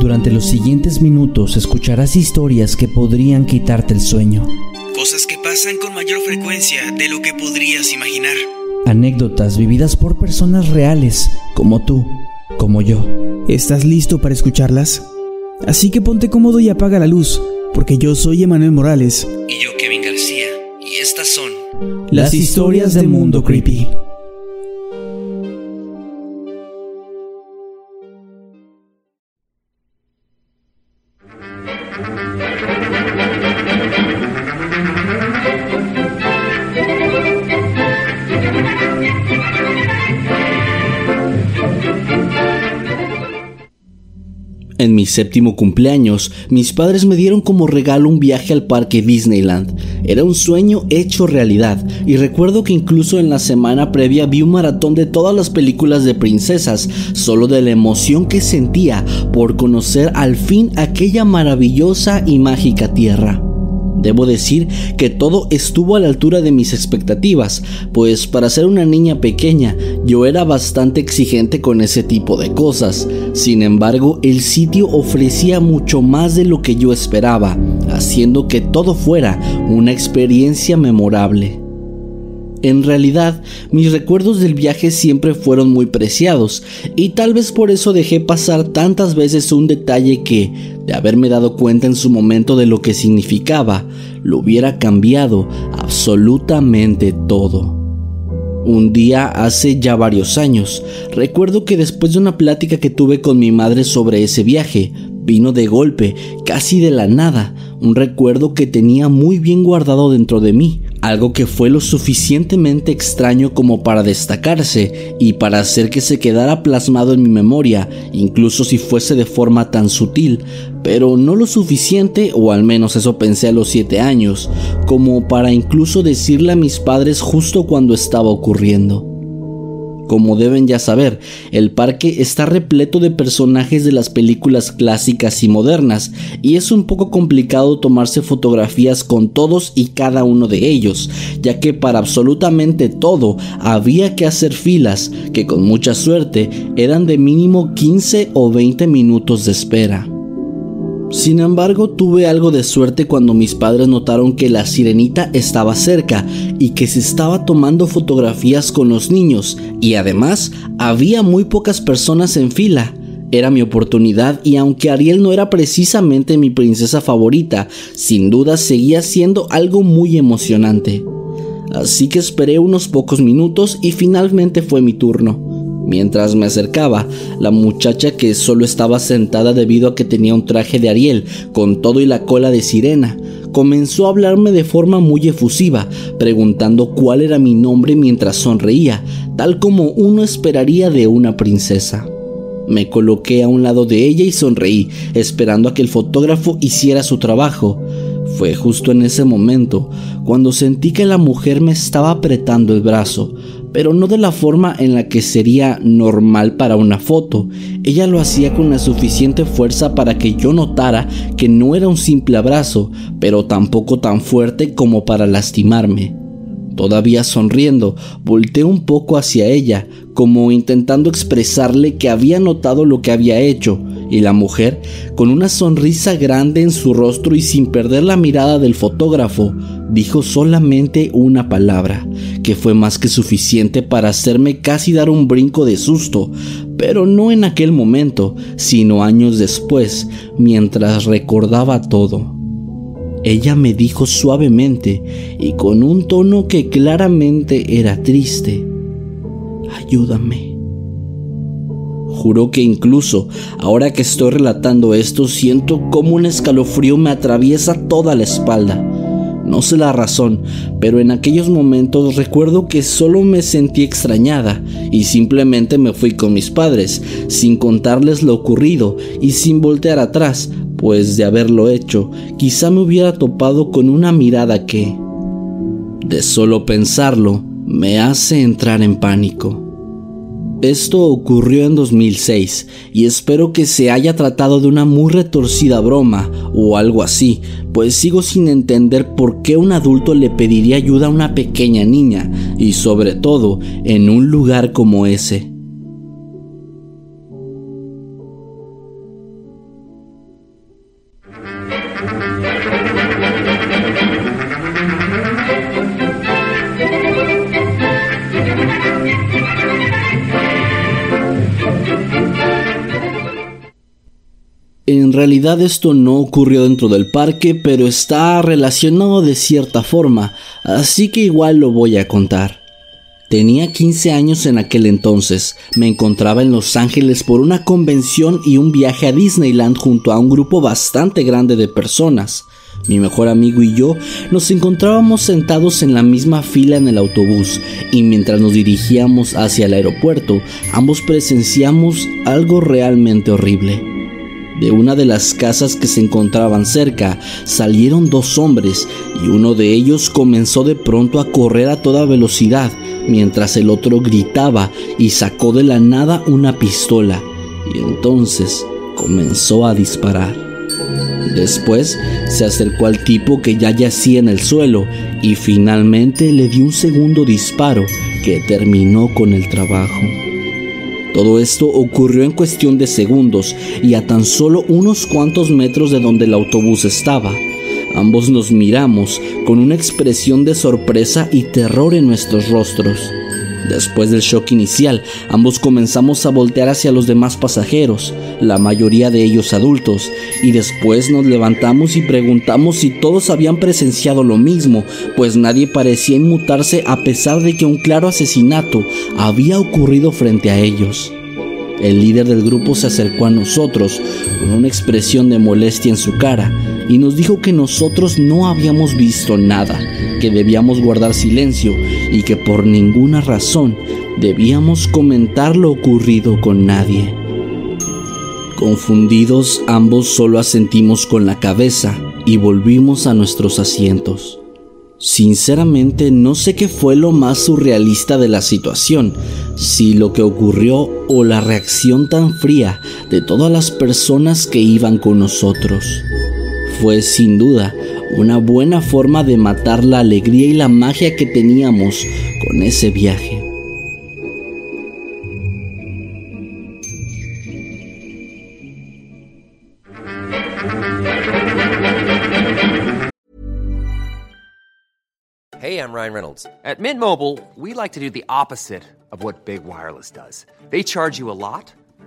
Durante los siguientes minutos escucharás historias que podrían quitarte el sueño. Cosas que pasan con mayor frecuencia de lo que podrías imaginar. Anécdotas vividas por personas reales, como tú, como yo. ¿Estás listo para escucharlas? Así que ponte cómodo y apaga la luz, porque yo soy Emanuel Morales. Y yo Kevin García. Y estas son Las historias del mundo creepy. En mi séptimo cumpleaños, mis padres me dieron como regalo un viaje al parque Disneyland. Era un sueño hecho realidad y recuerdo que incluso en la semana previa vi un maratón de todas las películas de princesas, solo de la emoción que sentía por conocer al fin aquella maravillosa y mágica tierra. Debo decir que todo estuvo a la altura de mis expectativas, pues para ser una niña pequeña yo era bastante exigente con ese tipo de cosas. Sin embargo, el sitio ofrecía mucho más de lo que yo esperaba, haciendo que todo fuera una experiencia memorable. En realidad, mis recuerdos del viaje siempre fueron muy preciados y tal vez por eso dejé pasar tantas veces un detalle que, de haberme dado cuenta en su momento de lo que significaba, lo hubiera cambiado absolutamente todo. Un día hace ya varios años, recuerdo que después de una plática que tuve con mi madre sobre ese viaje, vino de golpe, casi de la nada, un recuerdo que tenía muy bien guardado dentro de mí, algo que fue lo suficientemente extraño como para destacarse y para hacer que se quedara plasmado en mi memoria, incluso si fuese de forma tan sutil, pero no lo suficiente, o al menos eso pensé a los 7 años, como para incluso decirle a mis padres justo cuando estaba ocurriendo. Como deben ya saber, el parque está repleto de personajes de las películas clásicas y modernas, y es un poco complicado tomarse fotografías con todos y cada uno de ellos, ya que para absolutamente todo había que hacer filas que con mucha suerte eran de mínimo 15 o 20 minutos de espera. Sin embargo, tuve algo de suerte cuando mis padres notaron que la sirenita estaba cerca y que se estaba tomando fotografías con los niños y además había muy pocas personas en fila. Era mi oportunidad y aunque Ariel no era precisamente mi princesa favorita, sin duda seguía siendo algo muy emocionante. Así que esperé unos pocos minutos y finalmente fue mi turno. Mientras me acercaba, la muchacha que solo estaba sentada debido a que tenía un traje de Ariel con todo y la cola de sirena, comenzó a hablarme de forma muy efusiva, preguntando cuál era mi nombre mientras sonreía, tal como uno esperaría de una princesa. Me coloqué a un lado de ella y sonreí, esperando a que el fotógrafo hiciera su trabajo. Fue justo en ese momento cuando sentí que la mujer me estaba apretando el brazo, pero no de la forma en la que sería normal para una foto. Ella lo hacía con la suficiente fuerza para que yo notara que no era un simple abrazo, pero tampoco tan fuerte como para lastimarme. Todavía sonriendo, volteé un poco hacia ella, como intentando expresarle que había notado lo que había hecho, y la mujer, con una sonrisa grande en su rostro y sin perder la mirada del fotógrafo, dijo solamente una palabra, que fue más que suficiente para hacerme casi dar un brinco de susto, pero no en aquel momento, sino años después, mientras recordaba todo. Ella me dijo suavemente y con un tono que claramente era triste, ayúdame. Juro que incluso ahora que estoy relatando esto siento como un escalofrío me atraviesa toda la espalda. No sé la razón, pero en aquellos momentos recuerdo que solo me sentí extrañada y simplemente me fui con mis padres, sin contarles lo ocurrido y sin voltear atrás, pues de haberlo hecho, quizá me hubiera topado con una mirada que, de solo pensarlo, me hace entrar en pánico. Esto ocurrió en 2006 y espero que se haya tratado de una muy retorcida broma o algo así, pues sigo sin entender por qué un adulto le pediría ayuda a una pequeña niña y sobre todo en un lugar como ese. Realidad esto no ocurrió dentro del parque, pero está relacionado de cierta forma, así que igual lo voy a contar. Tenía 15 años en aquel entonces, me encontraba en Los Ángeles por una convención y un viaje a Disneyland junto a un grupo bastante grande de personas. Mi mejor amigo y yo nos encontrábamos sentados en la misma fila en el autobús y mientras nos dirigíamos hacia el aeropuerto, ambos presenciamos algo realmente horrible. De una de las casas que se encontraban cerca salieron dos hombres y uno de ellos comenzó de pronto a correr a toda velocidad mientras el otro gritaba y sacó de la nada una pistola y entonces comenzó a disparar. Después se acercó al tipo que ya yacía en el suelo y finalmente le dio un segundo disparo que terminó con el trabajo. Todo esto ocurrió en cuestión de segundos y a tan solo unos cuantos metros de donde el autobús estaba. Ambos nos miramos con una expresión de sorpresa y terror en nuestros rostros. Después del shock inicial, ambos comenzamos a voltear hacia los demás pasajeros, la mayoría de ellos adultos, y después nos levantamos y preguntamos si todos habían presenciado lo mismo, pues nadie parecía inmutarse a pesar de que un claro asesinato había ocurrido frente a ellos. El líder del grupo se acercó a nosotros con una expresión de molestia en su cara y nos dijo que nosotros no habíamos visto nada, que debíamos guardar silencio y que por ninguna razón debíamos comentar lo ocurrido con nadie. Confundidos, ambos solo asentimos con la cabeza y volvimos a nuestros asientos. Sinceramente no sé qué fue lo más surrealista de la situación, si lo que ocurrió o la reacción tan fría de todas las personas que iban con nosotros. Fue sin duda una buena forma de matar la alegría y la magia que teníamos con ese viaje. Hey, I'm Ryan Reynolds. At Mint Mobile, we like to do the opposite of what Big Wireless does. They charge you a lot,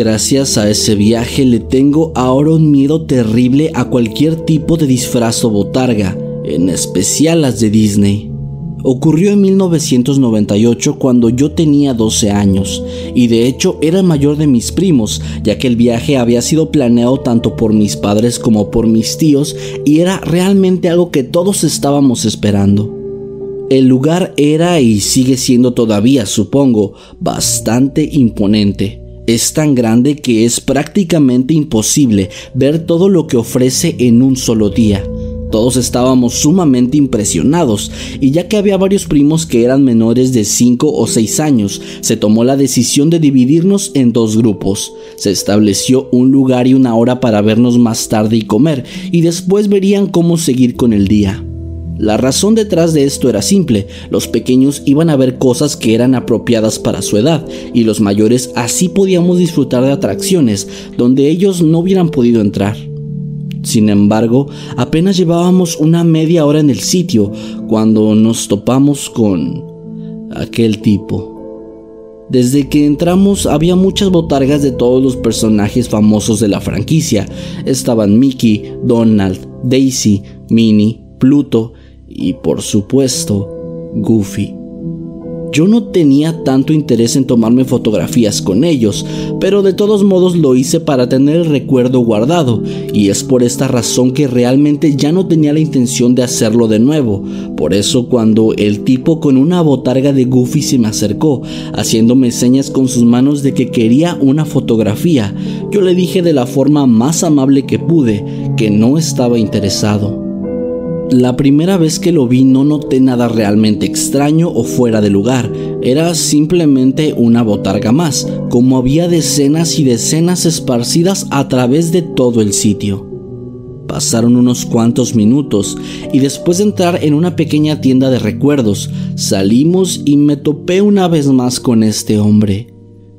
Gracias a ese viaje le tengo ahora un miedo terrible a cualquier tipo de disfraz o botarga, en especial las de Disney. Ocurrió en 1998 cuando yo tenía 12 años y de hecho era el mayor de mis primos, ya que el viaje había sido planeado tanto por mis padres como por mis tíos y era realmente algo que todos estábamos esperando. El lugar era y sigue siendo todavía, supongo, bastante imponente. Es tan grande que es prácticamente imposible ver todo lo que ofrece en un solo día. Todos estábamos sumamente impresionados y ya que había varios primos que eran menores de 5 o 6 años, se tomó la decisión de dividirnos en dos grupos. Se estableció un lugar y una hora para vernos más tarde y comer y después verían cómo seguir con el día. La razón detrás de esto era simple, los pequeños iban a ver cosas que eran apropiadas para su edad y los mayores así podíamos disfrutar de atracciones donde ellos no hubieran podido entrar. Sin embargo, apenas llevábamos una media hora en el sitio cuando nos topamos con aquel tipo. Desde que entramos había muchas botargas de todos los personajes famosos de la franquicia. Estaban Mickey, Donald, Daisy, Minnie, Pluto y por supuesto Goofy. Yo no tenía tanto interés en tomarme fotografías con ellos, pero de todos modos lo hice para tener el recuerdo guardado, y es por esta razón que realmente ya no tenía la intención de hacerlo de nuevo. Por eso cuando el tipo con una botarga de Goofy se me acercó, haciéndome señas con sus manos de que quería una fotografía, yo le dije de la forma más amable que pude que no estaba interesado. La primera vez que lo vi no noté nada realmente extraño o fuera de lugar, era simplemente una botarga más, como había decenas y decenas esparcidas a través de todo el sitio. Pasaron unos cuantos minutos y después de entrar en una pequeña tienda de recuerdos, salimos y me topé una vez más con este hombre.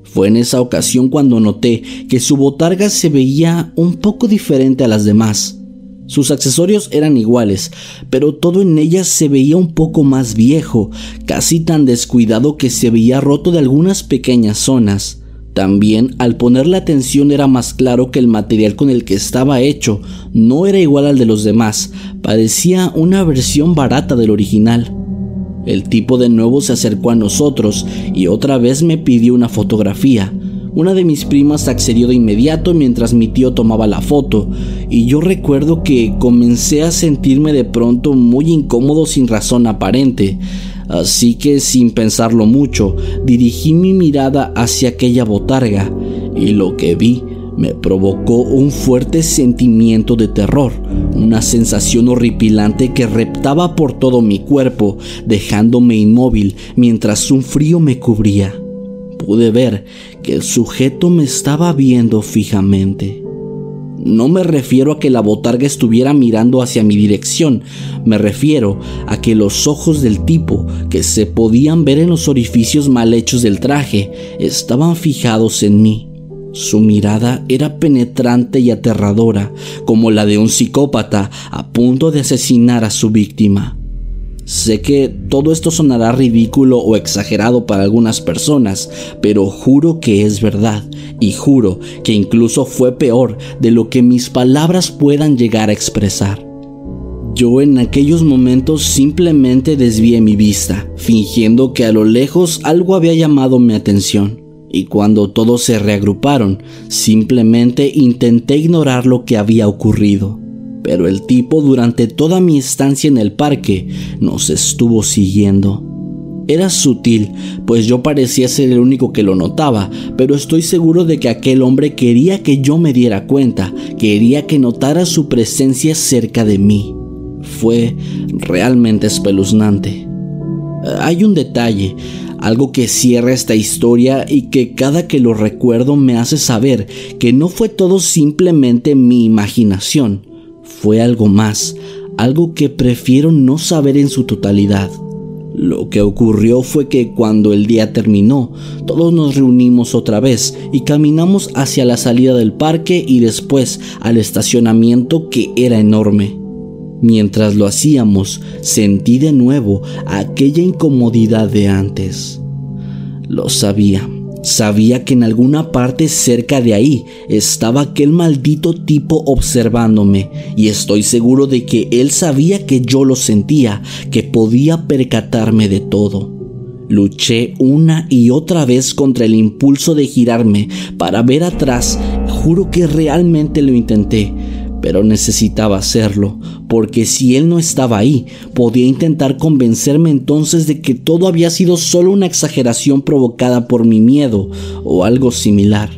Fue en esa ocasión cuando noté que su botarga se veía un poco diferente a las demás. Sus accesorios eran iguales, pero todo en ella se veía un poco más viejo, casi tan descuidado que se veía roto de algunas pequeñas zonas. También al poner la atención era más claro que el material con el que estaba hecho no era igual al de los demás, parecía una versión barata del original. El tipo de nuevo se acercó a nosotros y otra vez me pidió una fotografía. Una de mis primas accedió de inmediato mientras mi tío tomaba la foto, y yo recuerdo que comencé a sentirme de pronto muy incómodo sin razón aparente. Así que sin pensarlo mucho, dirigí mi mirada hacia aquella botarga, y lo que vi me provocó un fuerte sentimiento de terror, una sensación horripilante que reptaba por todo mi cuerpo, dejándome inmóvil mientras un frío me cubría pude ver que el sujeto me estaba viendo fijamente. No me refiero a que la botarga estuviera mirando hacia mi dirección, me refiero a que los ojos del tipo, que se podían ver en los orificios mal hechos del traje, estaban fijados en mí. Su mirada era penetrante y aterradora, como la de un psicópata a punto de asesinar a su víctima. Sé que todo esto sonará ridículo o exagerado para algunas personas, pero juro que es verdad y juro que incluso fue peor de lo que mis palabras puedan llegar a expresar. Yo en aquellos momentos simplemente desvié mi vista, fingiendo que a lo lejos algo había llamado mi atención. Y cuando todos se reagruparon, simplemente intenté ignorar lo que había ocurrido pero el tipo durante toda mi estancia en el parque nos estuvo siguiendo. Era sutil, pues yo parecía ser el único que lo notaba, pero estoy seguro de que aquel hombre quería que yo me diera cuenta, quería que notara su presencia cerca de mí. Fue realmente espeluznante. Hay un detalle, algo que cierra esta historia y que cada que lo recuerdo me hace saber que no fue todo simplemente mi imaginación fue algo más, algo que prefiero no saber en su totalidad. Lo que ocurrió fue que cuando el día terminó, todos nos reunimos otra vez y caminamos hacia la salida del parque y después al estacionamiento que era enorme. Mientras lo hacíamos, sentí de nuevo aquella incomodidad de antes. Lo sabía Sabía que en alguna parte cerca de ahí estaba aquel maldito tipo observándome y estoy seguro de que él sabía que yo lo sentía, que podía percatarme de todo. Luché una y otra vez contra el impulso de girarme para ver atrás. Juro que realmente lo intenté, pero necesitaba hacerlo, porque si él no estaba ahí, podía intentar convencerme entonces de que todo había sido solo una exageración provocada por mi miedo o algo similar.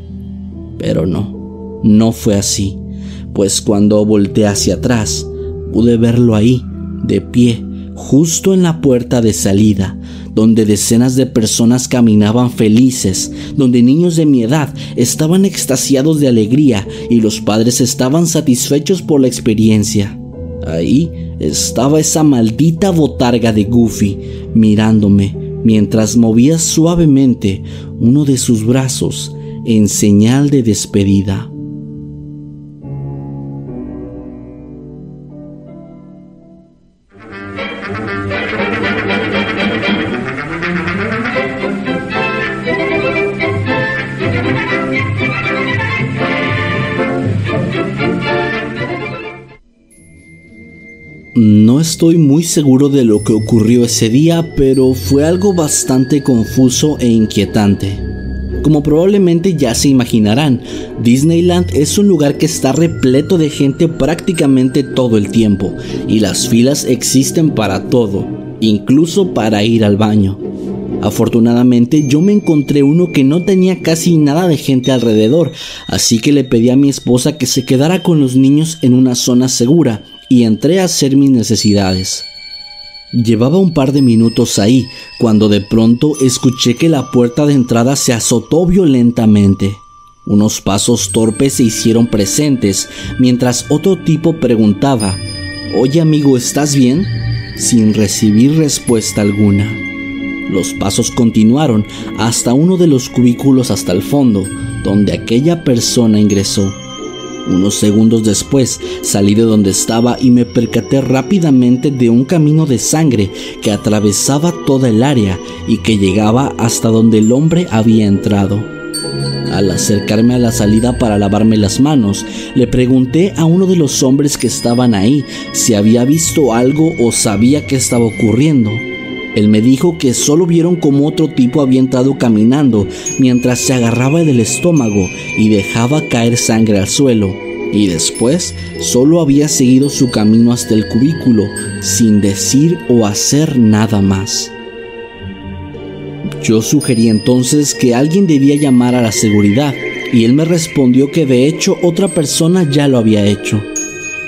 Pero no, no fue así, pues cuando volteé hacia atrás, pude verlo ahí, de pie, justo en la puerta de salida, donde decenas de personas caminaban felices, donde niños de mi edad estaban extasiados de alegría y los padres estaban satisfechos por la experiencia. Ahí estaba esa maldita botarga de Goofy mirándome mientras movía suavemente uno de sus brazos en señal de despedida. No estoy muy seguro de lo que ocurrió ese día, pero fue algo bastante confuso e inquietante. Como probablemente ya se imaginarán, Disneyland es un lugar que está repleto de gente prácticamente todo el tiempo, y las filas existen para todo, incluso para ir al baño. Afortunadamente yo me encontré uno que no tenía casi nada de gente alrededor, así que le pedí a mi esposa que se quedara con los niños en una zona segura y entré a hacer mis necesidades. Llevaba un par de minutos ahí cuando de pronto escuché que la puerta de entrada se azotó violentamente. Unos pasos torpes se hicieron presentes mientras otro tipo preguntaba, Oye amigo, ¿estás bien? sin recibir respuesta alguna. Los pasos continuaron hasta uno de los cubículos hasta el fondo, donde aquella persona ingresó. Unos segundos después salí de donde estaba y me percaté rápidamente de un camino de sangre que atravesaba toda el área y que llegaba hasta donde el hombre había entrado. Al acercarme a la salida para lavarme las manos, le pregunté a uno de los hombres que estaban ahí si había visto algo o sabía qué estaba ocurriendo. Él me dijo que solo vieron como otro tipo había entrado caminando mientras se agarraba del estómago y dejaba caer sangre al suelo, y después solo había seguido su camino hasta el cubículo sin decir o hacer nada más. Yo sugerí entonces que alguien debía llamar a la seguridad y él me respondió que de hecho otra persona ya lo había hecho.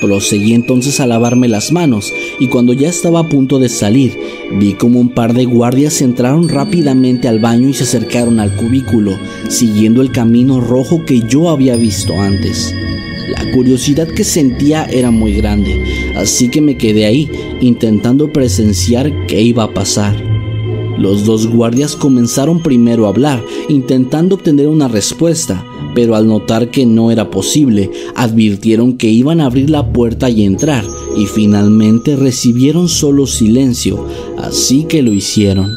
Proseguí entonces a lavarme las manos y cuando ya estaba a punto de salir, vi como un par de guardias entraron rápidamente al baño y se acercaron al cubículo, siguiendo el camino rojo que yo había visto antes. La curiosidad que sentía era muy grande, así que me quedé ahí intentando presenciar qué iba a pasar. Los dos guardias comenzaron primero a hablar, intentando obtener una respuesta, pero al notar que no era posible, advirtieron que iban a abrir la puerta y entrar, y finalmente recibieron solo silencio, así que lo hicieron.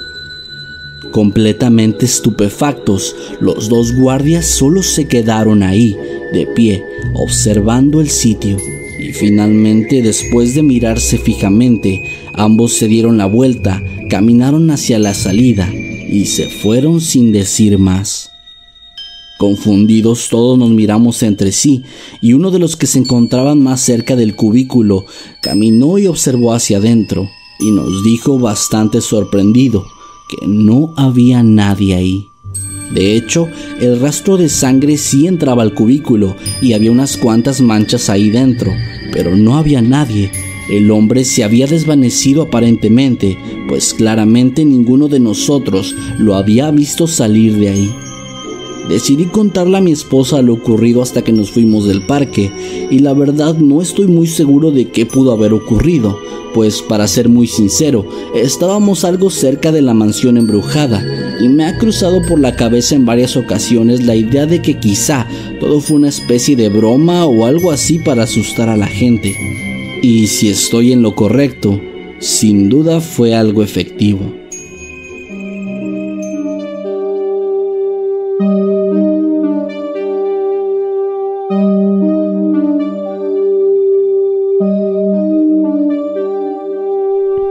Completamente estupefactos, los dos guardias solo se quedaron ahí, de pie, observando el sitio, y finalmente después de mirarse fijamente, ambos se dieron la vuelta, caminaron hacia la salida y se fueron sin decir más. Confundidos todos nos miramos entre sí y uno de los que se encontraban más cerca del cubículo caminó y observó hacia adentro y nos dijo bastante sorprendido que no había nadie ahí. De hecho, el rastro de sangre sí entraba al cubículo y había unas cuantas manchas ahí dentro, pero no había nadie el hombre se había desvanecido aparentemente, pues claramente ninguno de nosotros lo había visto salir de ahí. Decidí contarle a mi esposa lo ocurrido hasta que nos fuimos del parque, y la verdad no estoy muy seguro de qué pudo haber ocurrido, pues para ser muy sincero, estábamos algo cerca de la mansión embrujada, y me ha cruzado por la cabeza en varias ocasiones la idea de que quizá todo fue una especie de broma o algo así para asustar a la gente. Y si estoy en lo correcto, sin duda fue algo efectivo.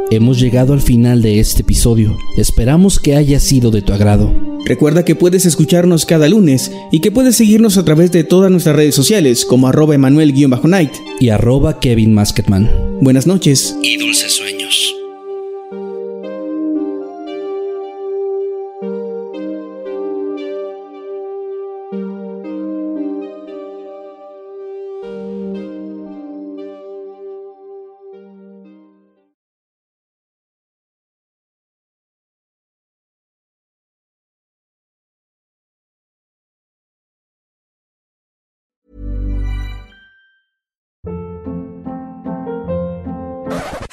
Hemos llegado al final de este episodio. Esperamos que haya sido de tu agrado. Recuerda que puedes escucharnos cada lunes y que puedes seguirnos a través de todas nuestras redes sociales como arroba emanuel-night y arroba Kevin Masketman. Buenas noches y dulces sueños.